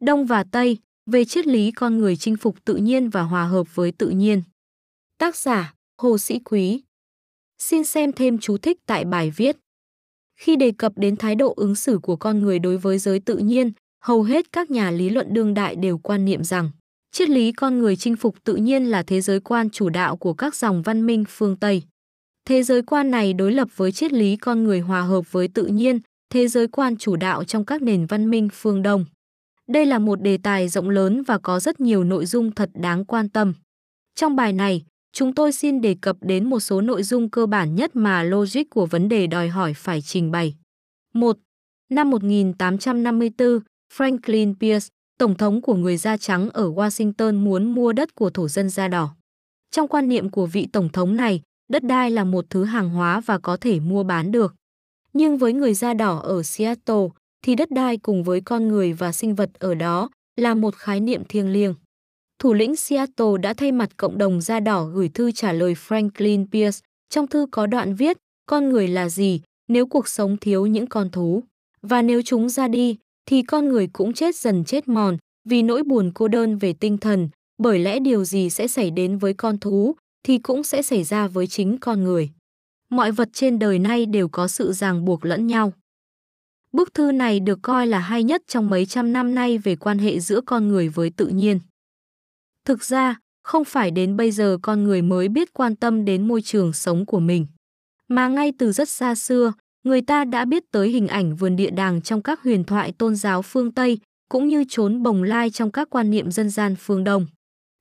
Đông và Tây, về triết lý con người chinh phục tự nhiên và hòa hợp với tự nhiên. Tác giả Hồ Sĩ Quý Xin xem thêm chú thích tại bài viết. Khi đề cập đến thái độ ứng xử của con người đối với giới tự nhiên, hầu hết các nhà lý luận đương đại đều quan niệm rằng triết lý con người chinh phục tự nhiên là thế giới quan chủ đạo của các dòng văn minh phương Tây. Thế giới quan này đối lập với triết lý con người hòa hợp với tự nhiên, thế giới quan chủ đạo trong các nền văn minh phương Đông. Đây là một đề tài rộng lớn và có rất nhiều nội dung thật đáng quan tâm. Trong bài này, chúng tôi xin đề cập đến một số nội dung cơ bản nhất mà logic của vấn đề đòi hỏi phải trình bày. 1. Năm 1854, Franklin Pierce, tổng thống của người da trắng ở Washington muốn mua đất của thổ dân da đỏ. Trong quan niệm của vị tổng thống này, đất đai là một thứ hàng hóa và có thể mua bán được. Nhưng với người da đỏ ở Seattle, thì đất đai cùng với con người và sinh vật ở đó là một khái niệm thiêng liêng. Thủ lĩnh Seattle đã thay mặt cộng đồng da đỏ gửi thư trả lời Franklin Pierce. Trong thư có đoạn viết, con người là gì nếu cuộc sống thiếu những con thú? Và nếu chúng ra đi, thì con người cũng chết dần chết mòn vì nỗi buồn cô đơn về tinh thần, bởi lẽ điều gì sẽ xảy đến với con thú thì cũng sẽ xảy ra với chính con người. Mọi vật trên đời nay đều có sự ràng buộc lẫn nhau. Bức thư này được coi là hay nhất trong mấy trăm năm nay về quan hệ giữa con người với tự nhiên. Thực ra, không phải đến bây giờ con người mới biết quan tâm đến môi trường sống của mình, mà ngay từ rất xa xưa, người ta đã biết tới hình ảnh vườn địa đàng trong các huyền thoại tôn giáo phương Tây, cũng như trốn bồng lai trong các quan niệm dân gian phương Đông.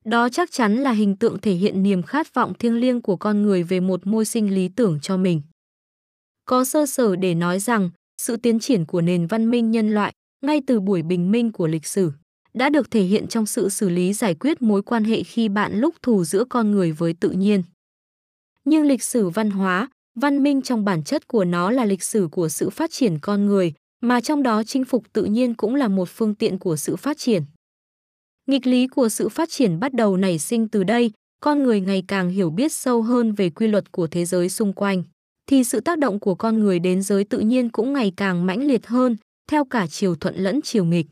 Đó chắc chắn là hình tượng thể hiện niềm khát vọng thiêng liêng của con người về một môi sinh lý tưởng cho mình. Có sơ sở để nói rằng, sự tiến triển của nền văn minh nhân loại, ngay từ buổi bình minh của lịch sử, đã được thể hiện trong sự xử lý giải quyết mối quan hệ khi bạn lúc thù giữa con người với tự nhiên. Nhưng lịch sử văn hóa, văn minh trong bản chất của nó là lịch sử của sự phát triển con người, mà trong đó chinh phục tự nhiên cũng là một phương tiện của sự phát triển. Nghịch lý của sự phát triển bắt đầu nảy sinh từ đây, con người ngày càng hiểu biết sâu hơn về quy luật của thế giới xung quanh, thì sự tác động của con người đến giới tự nhiên cũng ngày càng mãnh liệt hơn, theo cả chiều thuận lẫn chiều nghịch.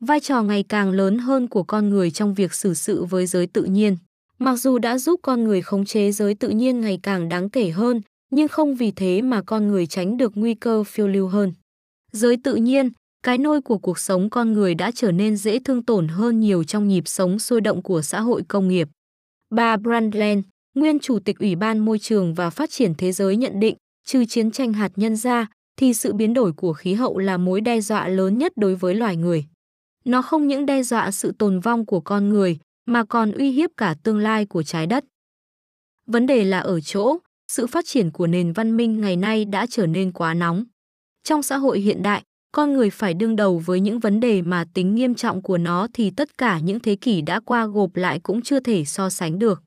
Vai trò ngày càng lớn hơn của con người trong việc xử sự với giới tự nhiên, mặc dù đã giúp con người khống chế giới tự nhiên ngày càng đáng kể hơn, nhưng không vì thế mà con người tránh được nguy cơ phiêu lưu hơn. Giới tự nhiên, cái nôi của cuộc sống con người đã trở nên dễ thương tổn hơn nhiều trong nhịp sống sôi động của xã hội công nghiệp. Bà Brandland, nguyên chủ tịch Ủy ban Môi trường và Phát triển Thế giới nhận định, trừ chiến tranh hạt nhân ra, thì sự biến đổi của khí hậu là mối đe dọa lớn nhất đối với loài người. Nó không những đe dọa sự tồn vong của con người, mà còn uy hiếp cả tương lai của trái đất. Vấn đề là ở chỗ, sự phát triển của nền văn minh ngày nay đã trở nên quá nóng. Trong xã hội hiện đại, con người phải đương đầu với những vấn đề mà tính nghiêm trọng của nó thì tất cả những thế kỷ đã qua gộp lại cũng chưa thể so sánh được.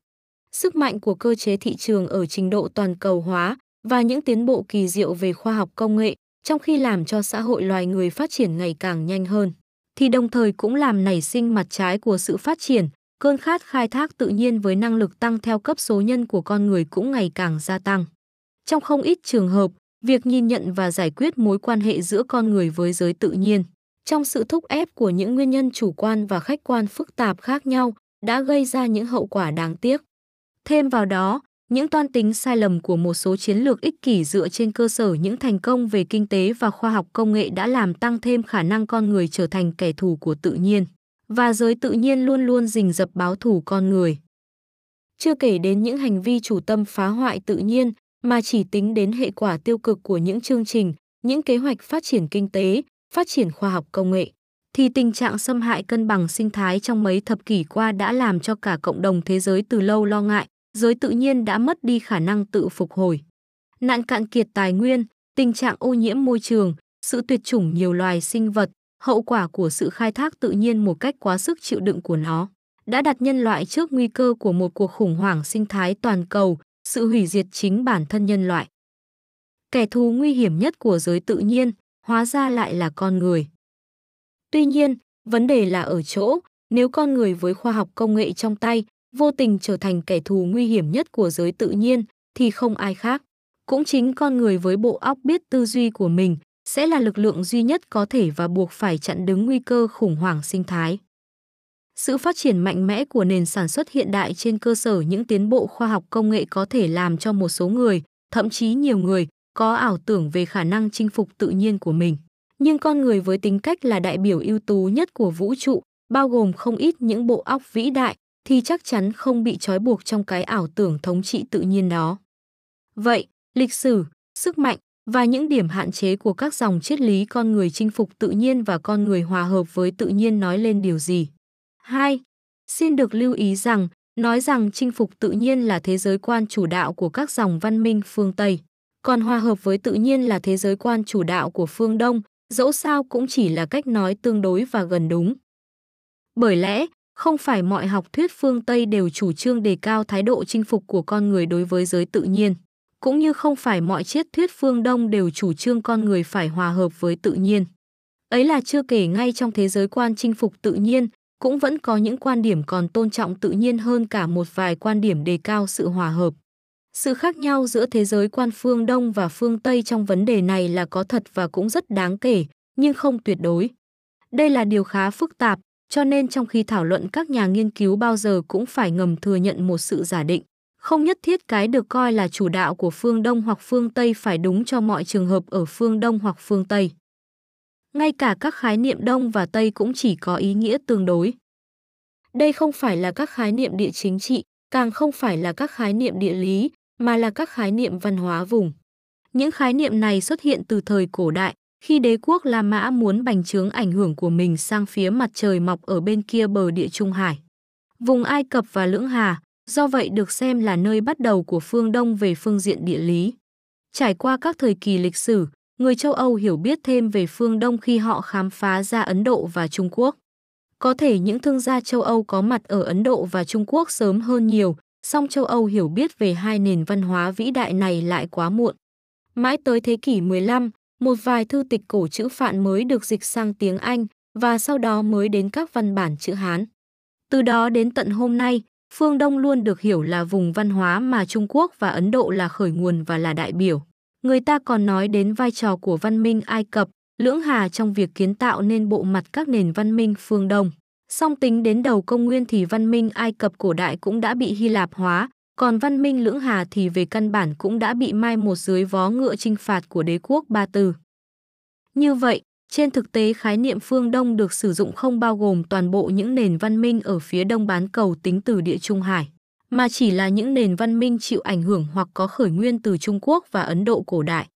Sức mạnh của cơ chế thị trường ở trình độ toàn cầu hóa và những tiến bộ kỳ diệu về khoa học công nghệ, trong khi làm cho xã hội loài người phát triển ngày càng nhanh hơn, thì đồng thời cũng làm nảy sinh mặt trái của sự phát triển, cơn khát khai thác tự nhiên với năng lực tăng theo cấp số nhân của con người cũng ngày càng gia tăng. Trong không ít trường hợp, việc nhìn nhận và giải quyết mối quan hệ giữa con người với giới tự nhiên, trong sự thúc ép của những nguyên nhân chủ quan và khách quan phức tạp khác nhau, đã gây ra những hậu quả đáng tiếc. Thêm vào đó, những toan tính sai lầm của một số chiến lược ích kỷ dựa trên cơ sở những thành công về kinh tế và khoa học công nghệ đã làm tăng thêm khả năng con người trở thành kẻ thù của tự nhiên và giới tự nhiên luôn luôn rình dập báo thù con người. Chưa kể đến những hành vi chủ tâm phá hoại tự nhiên mà chỉ tính đến hệ quả tiêu cực của những chương trình, những kế hoạch phát triển kinh tế, phát triển khoa học công nghệ, thì tình trạng xâm hại cân bằng sinh thái trong mấy thập kỷ qua đã làm cho cả cộng đồng thế giới từ lâu lo ngại, giới tự nhiên đã mất đi khả năng tự phục hồi. Nạn cạn kiệt tài nguyên, tình trạng ô nhiễm môi trường, sự tuyệt chủng nhiều loài sinh vật, hậu quả của sự khai thác tự nhiên một cách quá sức chịu đựng của nó đã đặt nhân loại trước nguy cơ của một cuộc khủng hoảng sinh thái toàn cầu, sự hủy diệt chính bản thân nhân loại. Kẻ thù nguy hiểm nhất của giới tự nhiên, hóa ra lại là con người. Tuy nhiên, vấn đề là ở chỗ, nếu con người với khoa học công nghệ trong tay, vô tình trở thành kẻ thù nguy hiểm nhất của giới tự nhiên, thì không ai khác. Cũng chính con người với bộ óc biết tư duy của mình, sẽ là lực lượng duy nhất có thể và buộc phải chặn đứng nguy cơ khủng hoảng sinh thái. Sự phát triển mạnh mẽ của nền sản xuất hiện đại trên cơ sở những tiến bộ khoa học công nghệ có thể làm cho một số người, thậm chí nhiều người, có ảo tưởng về khả năng chinh phục tự nhiên của mình. Nhưng con người với tính cách là đại biểu ưu tú nhất của vũ trụ, bao gồm không ít những bộ óc vĩ đại, thì chắc chắn không bị trói buộc trong cái ảo tưởng thống trị tự nhiên đó. Vậy, lịch sử, sức mạnh và những điểm hạn chế của các dòng triết lý con người chinh phục tự nhiên và con người hòa hợp với tự nhiên nói lên điều gì? 2. Xin được lưu ý rằng, nói rằng chinh phục tự nhiên là thế giới quan chủ đạo của các dòng văn minh phương Tây, còn hòa hợp với tự nhiên là thế giới quan chủ đạo của phương Đông, dẫu sao cũng chỉ là cách nói tương đối và gần đúng. Bởi lẽ, không phải mọi học thuyết phương Tây đều chủ trương đề cao thái độ chinh phục của con người đối với giới tự nhiên, cũng như không phải mọi triết thuyết phương Đông đều chủ trương con người phải hòa hợp với tự nhiên. Ấy là chưa kể ngay trong thế giới quan chinh phục tự nhiên, cũng vẫn có những quan điểm còn tôn trọng tự nhiên hơn cả một vài quan điểm đề cao sự hòa hợp. Sự khác nhau giữa thế giới quan phương Đông và phương Tây trong vấn đề này là có thật và cũng rất đáng kể, nhưng không tuyệt đối. Đây là điều khá phức tạp, cho nên trong khi thảo luận các nhà nghiên cứu bao giờ cũng phải ngầm thừa nhận một sự giả định. Không nhất thiết cái được coi là chủ đạo của phương Đông hoặc phương Tây phải đúng cho mọi trường hợp ở phương Đông hoặc phương Tây. Ngay cả các khái niệm Đông và Tây cũng chỉ có ý nghĩa tương đối. Đây không phải là các khái niệm địa chính trị, càng không phải là các khái niệm địa lý, mà là các khái niệm văn hóa vùng. Những khái niệm này xuất hiện từ thời cổ đại, khi đế quốc La Mã muốn bành trướng ảnh hưởng của mình sang phía mặt trời mọc ở bên kia bờ địa Trung Hải. Vùng Ai Cập và Lưỡng Hà, do vậy được xem là nơi bắt đầu của phương Đông về phương diện địa lý. Trải qua các thời kỳ lịch sử, người châu Âu hiểu biết thêm về phương Đông khi họ khám phá ra Ấn Độ và Trung Quốc. Có thể những thương gia châu Âu có mặt ở Ấn Độ và Trung Quốc sớm hơn nhiều, song châu Âu hiểu biết về hai nền văn hóa vĩ đại này lại quá muộn. Mãi tới thế kỷ 15, một vài thư tịch cổ chữ Phạn mới được dịch sang tiếng Anh và sau đó mới đến các văn bản chữ Hán. Từ đó đến tận hôm nay, phương Đông luôn được hiểu là vùng văn hóa mà Trung Quốc và Ấn Độ là khởi nguồn và là đại biểu. Người ta còn nói đến vai trò của văn minh Ai Cập, Lưỡng Hà trong việc kiến tạo nên bộ mặt các nền văn minh phương Đông. Song tính đến đầu công nguyên thì văn minh Ai Cập cổ đại cũng đã bị Hy Lạp hóa, còn văn minh Lưỡng Hà thì về căn bản cũng đã bị mai một dưới vó ngựa trinh phạt của đế quốc Ba Tư. Như vậy, trên thực tế khái niệm phương Đông được sử dụng không bao gồm toàn bộ những nền văn minh ở phía đông bán cầu tính từ địa Trung Hải, mà chỉ là những nền văn minh chịu ảnh hưởng hoặc có khởi nguyên từ Trung Quốc và Ấn Độ cổ đại.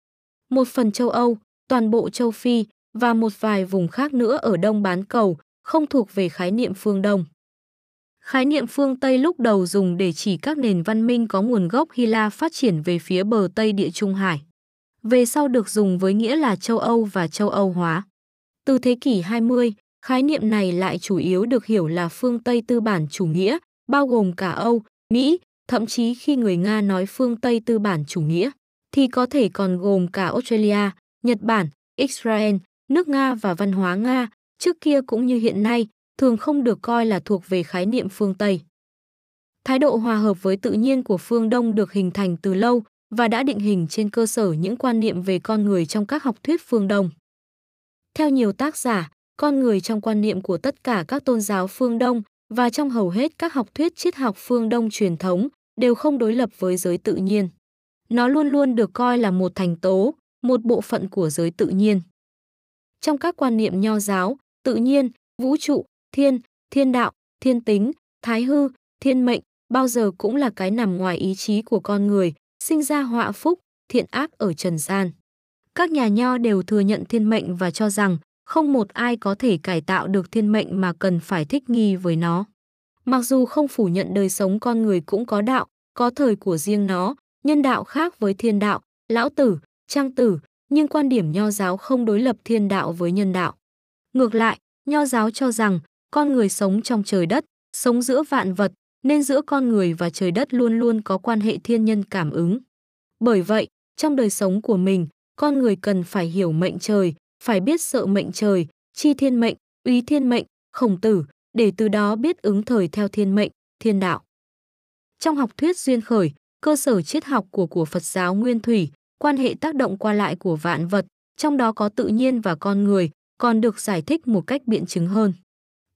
Một phần châu Âu, toàn bộ châu Phi và một vài vùng khác nữa ở đông bán cầu không thuộc về khái niệm phương Đông. Khái niệm phương Tây lúc đầu dùng để chỉ các nền văn minh có nguồn gốc Hy La phát triển về phía bờ Tây Địa Trung Hải. Về sau được dùng với nghĩa là châu Âu và châu Âu hóa. Từ thế kỷ 20, khái niệm này lại chủ yếu được hiểu là phương Tây tư bản chủ nghĩa, bao gồm cả Âu, Mỹ, thậm chí khi người Nga nói phương Tây tư bản chủ nghĩa, thì có thể còn gồm cả Australia, Nhật Bản, Israel, nước Nga và văn hóa Nga, trước kia cũng như hiện nay, thường không được coi là thuộc về khái niệm phương Tây. Thái độ hòa hợp với tự nhiên của phương Đông được hình thành từ lâu và đã định hình trên cơ sở những quan niệm về con người trong các học thuyết phương Đông. Theo nhiều tác giả, con người trong quan niệm của tất cả các tôn giáo phương Đông và trong hầu hết các học thuyết triết học phương Đông truyền thống đều không đối lập với giới tự nhiên. Nó luôn luôn được coi là một thành tố, một bộ phận của giới tự nhiên. Trong các quan niệm nho giáo, tự nhiên, vũ trụ, thiên, thiên đạo, thiên tính, thái hư, thiên mệnh bao giờ cũng là cái nằm ngoài ý chí của con người, sinh ra họa phúc, thiện ác ở trần gian. Các nhà nho đều thừa nhận thiên mệnh và cho rằng không một ai có thể cải tạo được thiên mệnh mà cần phải thích nghi với nó. Mặc dù không phủ nhận đời sống con người cũng có đạo, có thời của riêng nó, nhân đạo khác với thiên đạo, lão tử, trang tử, nhưng quan điểm nho giáo không đối lập thiên đạo với nhân đạo. Ngược lại, nho giáo cho rằng con người sống trong trời đất, sống giữa vạn vật, nên giữa con người và trời đất luôn luôn có quan hệ thiên nhân cảm ứng. Bởi vậy, trong đời sống của mình, con người cần phải hiểu mệnh trời, phải biết sợ mệnh trời, chi thiên mệnh, úy thiên mệnh, khổng tử, để từ đó biết ứng thời theo thiên mệnh, thiên đạo. Trong học thuyết duyên khởi, cơ sở triết học của của Phật giáo Nguyên Thủy, quan hệ tác động qua lại của vạn vật, trong đó có tự nhiên và con người, còn được giải thích một cách biện chứng hơn.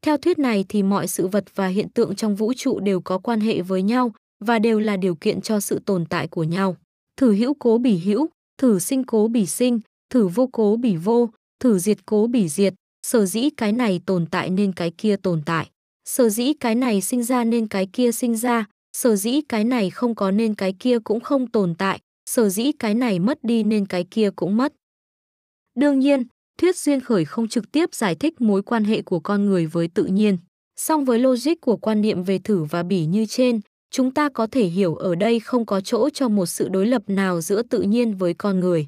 Theo thuyết này thì mọi sự vật và hiện tượng trong vũ trụ đều có quan hệ với nhau và đều là điều kiện cho sự tồn tại của nhau. Thử hữu cố bỉ hữu, thử sinh cố bỉ sinh, thử vô cố bỉ vô, thử diệt cố bỉ diệt, sở dĩ cái này tồn tại nên cái kia tồn tại. Sở dĩ cái này sinh ra nên cái kia sinh ra, sở dĩ cái này không có nên cái kia cũng không tồn tại, sở dĩ cái này mất đi nên cái kia cũng mất. Đương nhiên, thuyết duyên khởi không trực tiếp giải thích mối quan hệ của con người với tự nhiên. Song với logic của quan niệm về thử và bỉ như trên, chúng ta có thể hiểu ở đây không có chỗ cho một sự đối lập nào giữa tự nhiên với con người.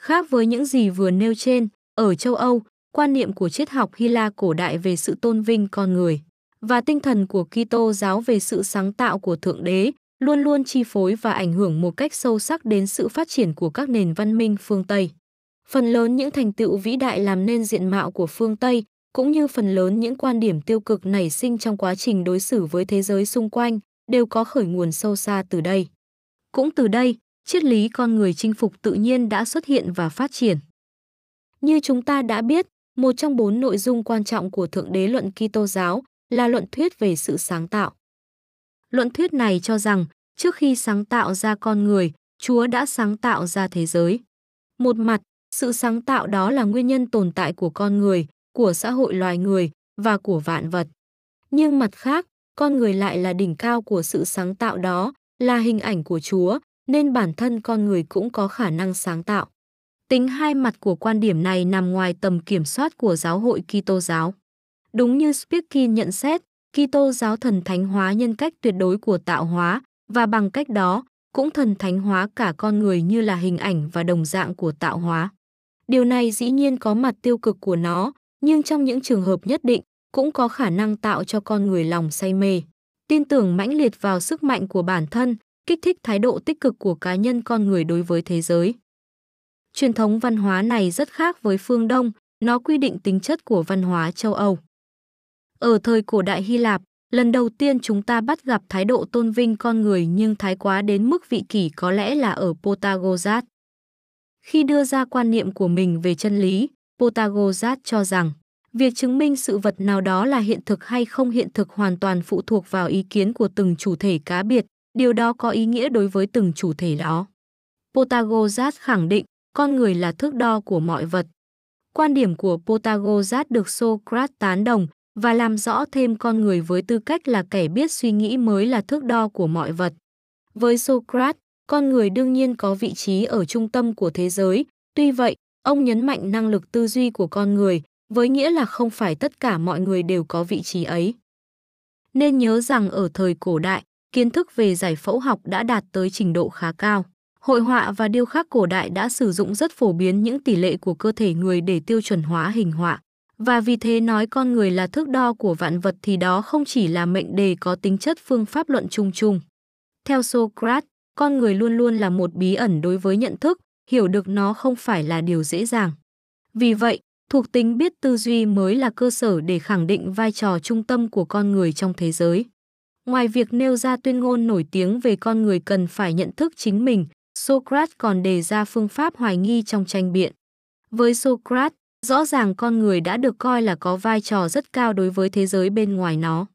Khác với những gì vừa nêu trên, ở châu Âu, quan niệm của triết học Hy La cổ đại về sự tôn vinh con người và tinh thần của Kitô giáo về sự sáng tạo của Thượng Đế luôn luôn chi phối và ảnh hưởng một cách sâu sắc đến sự phát triển của các nền văn minh phương Tây. Phần lớn những thành tựu vĩ đại làm nên diện mạo của phương Tây, cũng như phần lớn những quan điểm tiêu cực nảy sinh trong quá trình đối xử với thế giới xung quanh, đều có khởi nguồn sâu xa từ đây. Cũng từ đây, triết lý con người chinh phục tự nhiên đã xuất hiện và phát triển. Như chúng ta đã biết, một trong bốn nội dung quan trọng của Thượng Đế luận Kitô giáo là luận thuyết về sự sáng tạo. Luận thuyết này cho rằng, trước khi sáng tạo ra con người, Chúa đã sáng tạo ra thế giới. Một mặt, sự sáng tạo đó là nguyên nhân tồn tại của con người, của xã hội loài người và của vạn vật. Nhưng mặt khác, con người lại là đỉnh cao của sự sáng tạo đó, là hình ảnh của Chúa, nên bản thân con người cũng có khả năng sáng tạo. Tính hai mặt của quan điểm này nằm ngoài tầm kiểm soát của giáo hội Kitô giáo. Đúng như Spirkin nhận xét, Kitô giáo thần thánh hóa nhân cách tuyệt đối của tạo hóa và bằng cách đó cũng thần thánh hóa cả con người như là hình ảnh và đồng dạng của tạo hóa. Điều này dĩ nhiên có mặt tiêu cực của nó, nhưng trong những trường hợp nhất định cũng có khả năng tạo cho con người lòng say mê, tin tưởng mãnh liệt vào sức mạnh của bản thân, kích thích thái độ tích cực của cá nhân con người đối với thế giới. Truyền thống văn hóa này rất khác với phương Đông, nó quy định tính chất của văn hóa châu Âu. Ở thời cổ đại Hy Lạp, lần đầu tiên chúng ta bắt gặp thái độ tôn vinh con người nhưng thái quá đến mức vị kỷ có lẽ là ở Protagoras. Khi đưa ra quan niệm của mình về chân lý, Pythagoras cho rằng việc chứng minh sự vật nào đó là hiện thực hay không hiện thực hoàn toàn phụ thuộc vào ý kiến của từng chủ thể cá biệt, điều đó có ý nghĩa đối với từng chủ thể đó. Pythagoras khẳng định con người là thước đo của mọi vật. Quan điểm của Pythagoras được Socrates tán đồng và làm rõ thêm con người với tư cách là kẻ biết suy nghĩ mới là thước đo của mọi vật. Với Socrates, con người đương nhiên có vị trí ở trung tâm của thế giới, tuy vậy, ông nhấn mạnh năng lực tư duy của con người, với nghĩa là không phải tất cả mọi người đều có vị trí ấy. Nên nhớ rằng ở thời cổ đại, kiến thức về giải phẫu học đã đạt tới trình độ khá cao. Hội họa và điêu khắc cổ đại đã sử dụng rất phổ biến những tỷ lệ của cơ thể người để tiêu chuẩn hóa hình họa. Và vì thế nói con người là thước đo của vạn vật thì đó không chỉ là mệnh đề có tính chất phương pháp luận chung chung. Theo Socrates, con người luôn luôn là một bí ẩn đối với nhận thức, hiểu được nó không phải là điều dễ dàng. Vì vậy, thuộc tính biết tư duy mới là cơ sở để khẳng định vai trò trung tâm của con người trong thế giới. Ngoài việc nêu ra tuyên ngôn nổi tiếng về con người cần phải nhận thức chính mình, Socrates còn đề ra phương pháp hoài nghi trong tranh biện. Với Socrates, rõ ràng con người đã được coi là có vai trò rất cao đối với thế giới bên ngoài nó.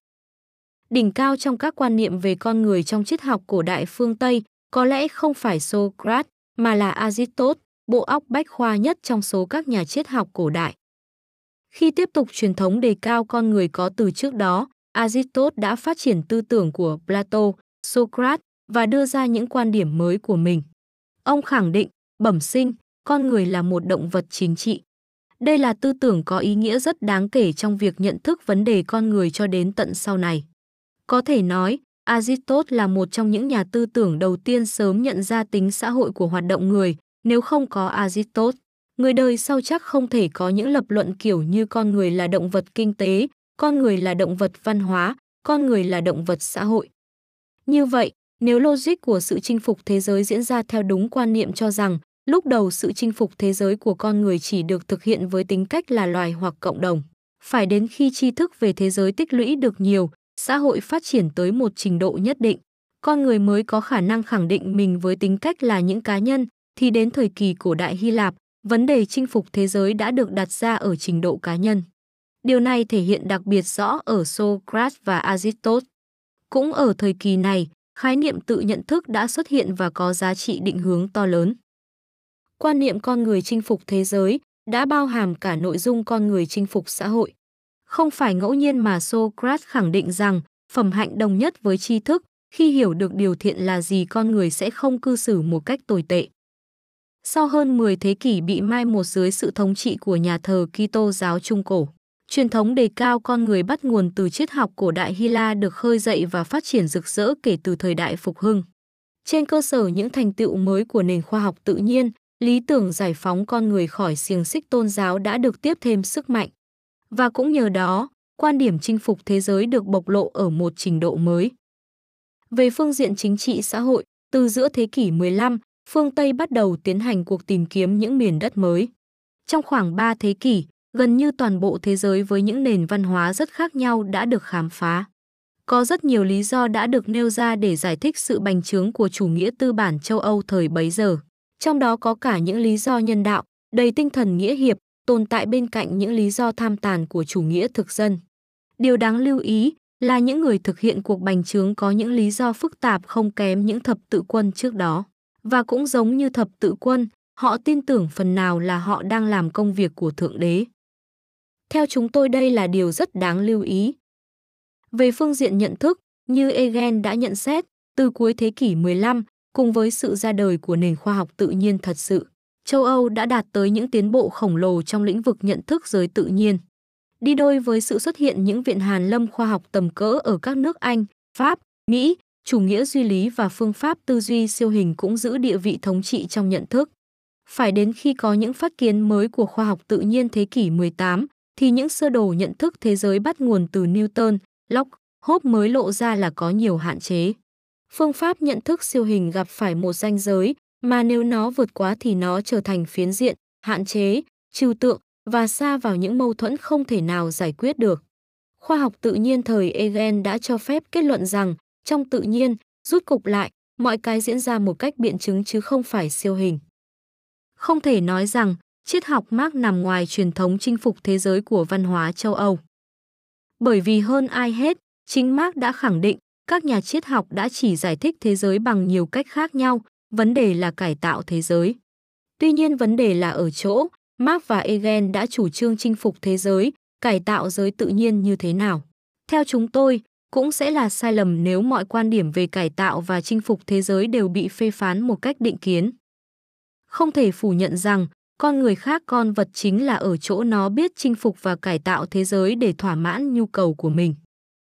Đỉnh cao trong các quan niệm về con người trong triết học cổ đại phương Tây có lẽ không phải Socrates mà là Aristotle, bộ óc bách khoa nhất trong số các nhà triết học cổ đại. Khi tiếp tục truyền thống đề cao con người có từ trước đó, Aristotle đã phát triển tư tưởng của Plato, Socrates và đưa ra những quan điểm mới của mình. Ông khẳng định, bẩm sinh, con người là một động vật chính trị. Đây là tư tưởng có ý nghĩa rất đáng kể trong việc nhận thức vấn đề con người cho đến tận sau này. Có thể nói, Aristotle là một trong những nhà tư tưởng đầu tiên sớm nhận ra tính xã hội của hoạt động người, nếu không có Aristotle, người đời sau chắc không thể có những lập luận kiểu như con người là động vật kinh tế, con người là động vật văn hóa, con người là động vật xã hội. Như vậy, nếu logic của sự chinh phục thế giới diễn ra theo đúng quan niệm cho rằng lúc đầu sự chinh phục thế giới của con người chỉ được thực hiện với tính cách là loài hoặc cộng đồng, phải đến khi tri thức về thế giới tích lũy được nhiều, xã hội phát triển tới một trình độ nhất định, con người mới có khả năng khẳng định mình với tính cách là những cá nhân, thì đến thời kỳ cổ đại Hy Lạp, vấn đề chinh phục thế giới đã được đặt ra ở trình độ cá nhân. Điều này thể hiện đặc biệt rõ ở Socrates và Aristotle. Cũng ở thời kỳ này, khái niệm tự nhận thức đã xuất hiện và có giá trị định hướng to lớn. Quan niệm con người chinh phục thế giới đã bao hàm cả nội dung con người chinh phục xã hội. Không phải ngẫu nhiên mà Socrates khẳng định rằng phẩm hạnh đồng nhất với tri thức, khi hiểu được điều thiện là gì con người sẽ không cư xử một cách tồi tệ. Sau hơn 10 thế kỷ bị mai một dưới sự thống trị của nhà thờ Kitô giáo Trung Cổ, truyền thống đề cao con người bắt nguồn từ triết học cổ đại Hy La được khơi dậy và phát triển rực rỡ kể từ thời đại phục hưng. Trên cơ sở những thành tựu mới của nền khoa học tự nhiên, lý tưởng giải phóng con người khỏi xiềng xích tôn giáo đã được tiếp thêm sức mạnh. Và cũng nhờ đó, quan điểm chinh phục thế giới được bộc lộ ở một trình độ mới. Về phương diện chính trị xã hội, từ giữa thế kỷ 15, phương Tây bắt đầu tiến hành cuộc tìm kiếm những miền đất mới. Trong khoảng 3 thế kỷ, gần như toàn bộ thế giới với những nền văn hóa rất khác nhau đã được khám phá. Có rất nhiều lý do đã được nêu ra để giải thích sự bành trướng của chủ nghĩa tư bản châu Âu thời bấy giờ. Trong đó có cả những lý do nhân đạo, đầy tinh thần nghĩa hiệp, tồn tại bên cạnh những lý do tham tàn của chủ nghĩa thực dân. Điều đáng lưu ý là những người thực hiện cuộc bành trướng có những lý do phức tạp không kém những thập tự quân trước đó. Và cũng giống như thập tự quân, họ tin tưởng phần nào là họ đang làm công việc của Thượng Đế. Theo chúng tôi đây là điều rất đáng lưu ý. Về phương diện nhận thức, như Egen đã nhận xét, từ cuối thế kỷ 15, cùng với sự ra đời của nền khoa học tự nhiên thật sự, châu Âu đã đạt tới những tiến bộ khổng lồ trong lĩnh vực nhận thức giới tự nhiên. Đi đôi với sự xuất hiện những viện hàn lâm khoa học tầm cỡ ở các nước Anh, Pháp, Mỹ, chủ nghĩa duy lý và phương pháp tư duy siêu hình cũng giữ địa vị thống trị trong nhận thức. Phải đến khi có những phát kiến mới của khoa học tự nhiên thế kỷ 18, thì những sơ đồ nhận thức thế giới bắt nguồn từ Newton, Locke, Hope mới lộ ra là có nhiều hạn chế. Phương pháp nhận thức siêu hình gặp phải một ranh giới, mà nếu nó vượt quá thì nó trở thành phiến diện, hạn chế, trừu tượng và xa vào những mâu thuẫn không thể nào giải quyết được. Khoa học tự nhiên thời Egen đã cho phép kết luận rằng trong tự nhiên, rút cục lại, mọi cái diễn ra một cách biện chứng chứ không phải siêu hình. Không thể nói rằng triết học Marx nằm ngoài truyền thống chinh phục thế giới của văn hóa châu Âu. Bởi vì hơn ai hết, chính Marx đã khẳng định các nhà triết học đã chỉ giải thích thế giới bằng nhiều cách khác nhau, vấn đề là cải tạo thế giới. Tuy nhiên vấn đề là ở chỗ, Marx và Hegel đã chủ trương chinh phục thế giới, cải tạo giới tự nhiên như thế nào. Theo chúng tôi, cũng sẽ là sai lầm nếu mọi quan điểm về cải tạo và chinh phục thế giới đều bị phê phán một cách định kiến. Không thể phủ nhận rằng, con người khác con vật chính là ở chỗ nó biết chinh phục và cải tạo thế giới để thỏa mãn nhu cầu của mình.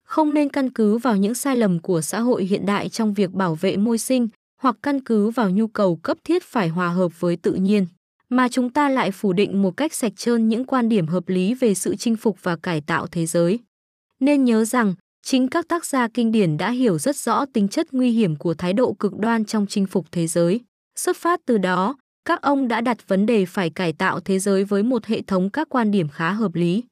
Không nên căn cứ vào những sai lầm của xã hội hiện đại trong việc bảo vệ môi sinh hoặc căn cứ vào nhu cầu cấp thiết phải hòa hợp với tự nhiên, mà chúng ta lại phủ định một cách sạch trơn những quan điểm hợp lý về sự chinh phục và cải tạo thế giới. Nên nhớ rằng, chính các tác gia kinh điển đã hiểu rất rõ tính chất nguy hiểm của thái độ cực đoan trong chinh phục thế giới. Xuất phát từ đó, các ông đã đặt vấn đề phải cải tạo thế giới với một hệ thống các quan điểm khá hợp lý.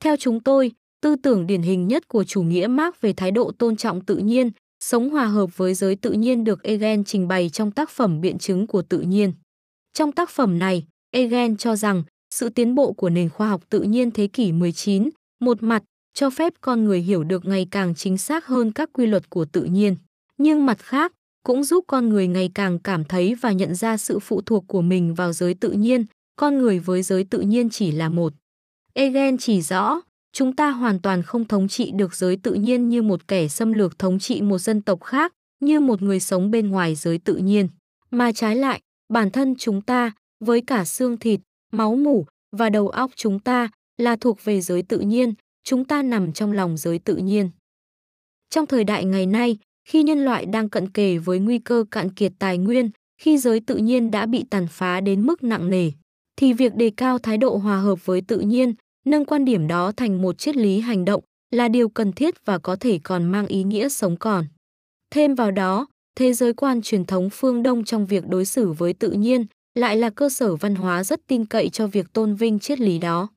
Theo chúng tôi, tư tưởng điển hình nhất của chủ nghĩa Marx về thái độ tôn trọng tự nhiên, sống hòa hợp với giới tự nhiên được Egen trình bày trong tác phẩm Biện chứng của tự nhiên. Trong tác phẩm này, Egen cho rằng sự tiến bộ của nền khoa học tự nhiên thế kỷ 19, một mặt cho phép con người hiểu được ngày càng chính xác hơn các quy luật của tự nhiên, nhưng mặt khác cũng giúp con người ngày càng cảm thấy và nhận ra sự phụ thuộc của mình vào giới tự nhiên, con người với giới tự nhiên chỉ là một. Egen chỉ rõ, chúng ta hoàn toàn không thống trị được giới tự nhiên như một kẻ xâm lược thống trị một dân tộc khác, như một người sống bên ngoài giới tự nhiên, mà trái lại, bản thân chúng ta, với cả xương thịt, máu mủ và đầu óc chúng ta là thuộc về giới tự nhiên, chúng ta nằm trong lòng giới tự nhiên. Trong thời đại ngày nay, khi nhân loại đang cận kề với nguy cơ cạn kiệt tài nguyên, khi giới tự nhiên đã bị tàn phá đến mức nặng nề, thì việc đề cao thái độ hòa hợp với tự nhiên, nâng quan điểm đó thành một triết lý hành động là điều cần thiết và có thể còn mang ý nghĩa sống còn. Thêm vào đó, thế giới quan truyền thống phương Đông trong việc đối xử với tự nhiên lại là cơ sở văn hóa rất tin cậy cho việc tôn vinh triết lý đó.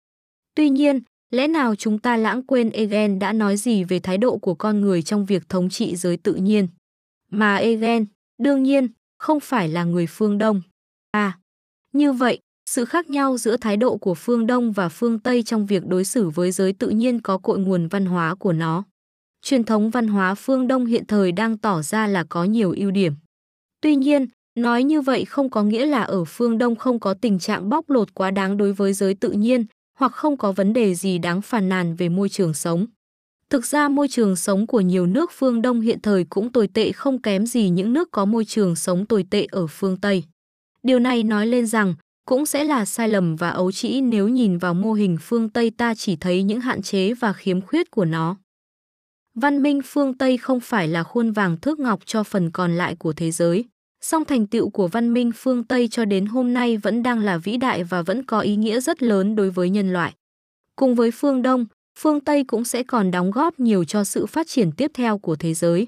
Tuy nhiên, Lẽ nào chúng ta lãng quên Egen đã nói gì về thái độ của con người trong việc thống trị giới tự nhiên? Mà Egen, đương nhiên, không phải là người phương Đông. À, như vậy, sự khác nhau giữa thái độ của phương Đông và phương Tây trong việc đối xử với giới tự nhiên có cội nguồn văn hóa của nó. Truyền thống văn hóa phương Đông hiện thời đang tỏ ra là có nhiều ưu điểm. Tuy nhiên, nói như vậy không có nghĩa là ở phương Đông không có tình trạng bóc lột quá đáng đối với giới tự nhiên, hoặc không có vấn đề gì đáng phàn nàn về môi trường sống. Thực ra môi trường sống của nhiều nước phương Đông hiện thời cũng tồi tệ không kém gì những nước có môi trường sống tồi tệ ở phương Tây. Điều này nói lên rằng cũng sẽ là sai lầm và ấu trĩ nếu nhìn vào mô hình phương Tây ta chỉ thấy những hạn chế và khiếm khuyết của nó. Văn minh phương Tây không phải là khuôn vàng thước ngọc cho phần còn lại của thế giới, song thành tựu của văn minh phương Tây cho đến hôm nay vẫn đang là vĩ đại và vẫn có ý nghĩa rất lớn đối với nhân loại. Cùng với phương Đông, phương Tây cũng sẽ còn đóng góp nhiều cho sự phát triển tiếp theo của thế giới.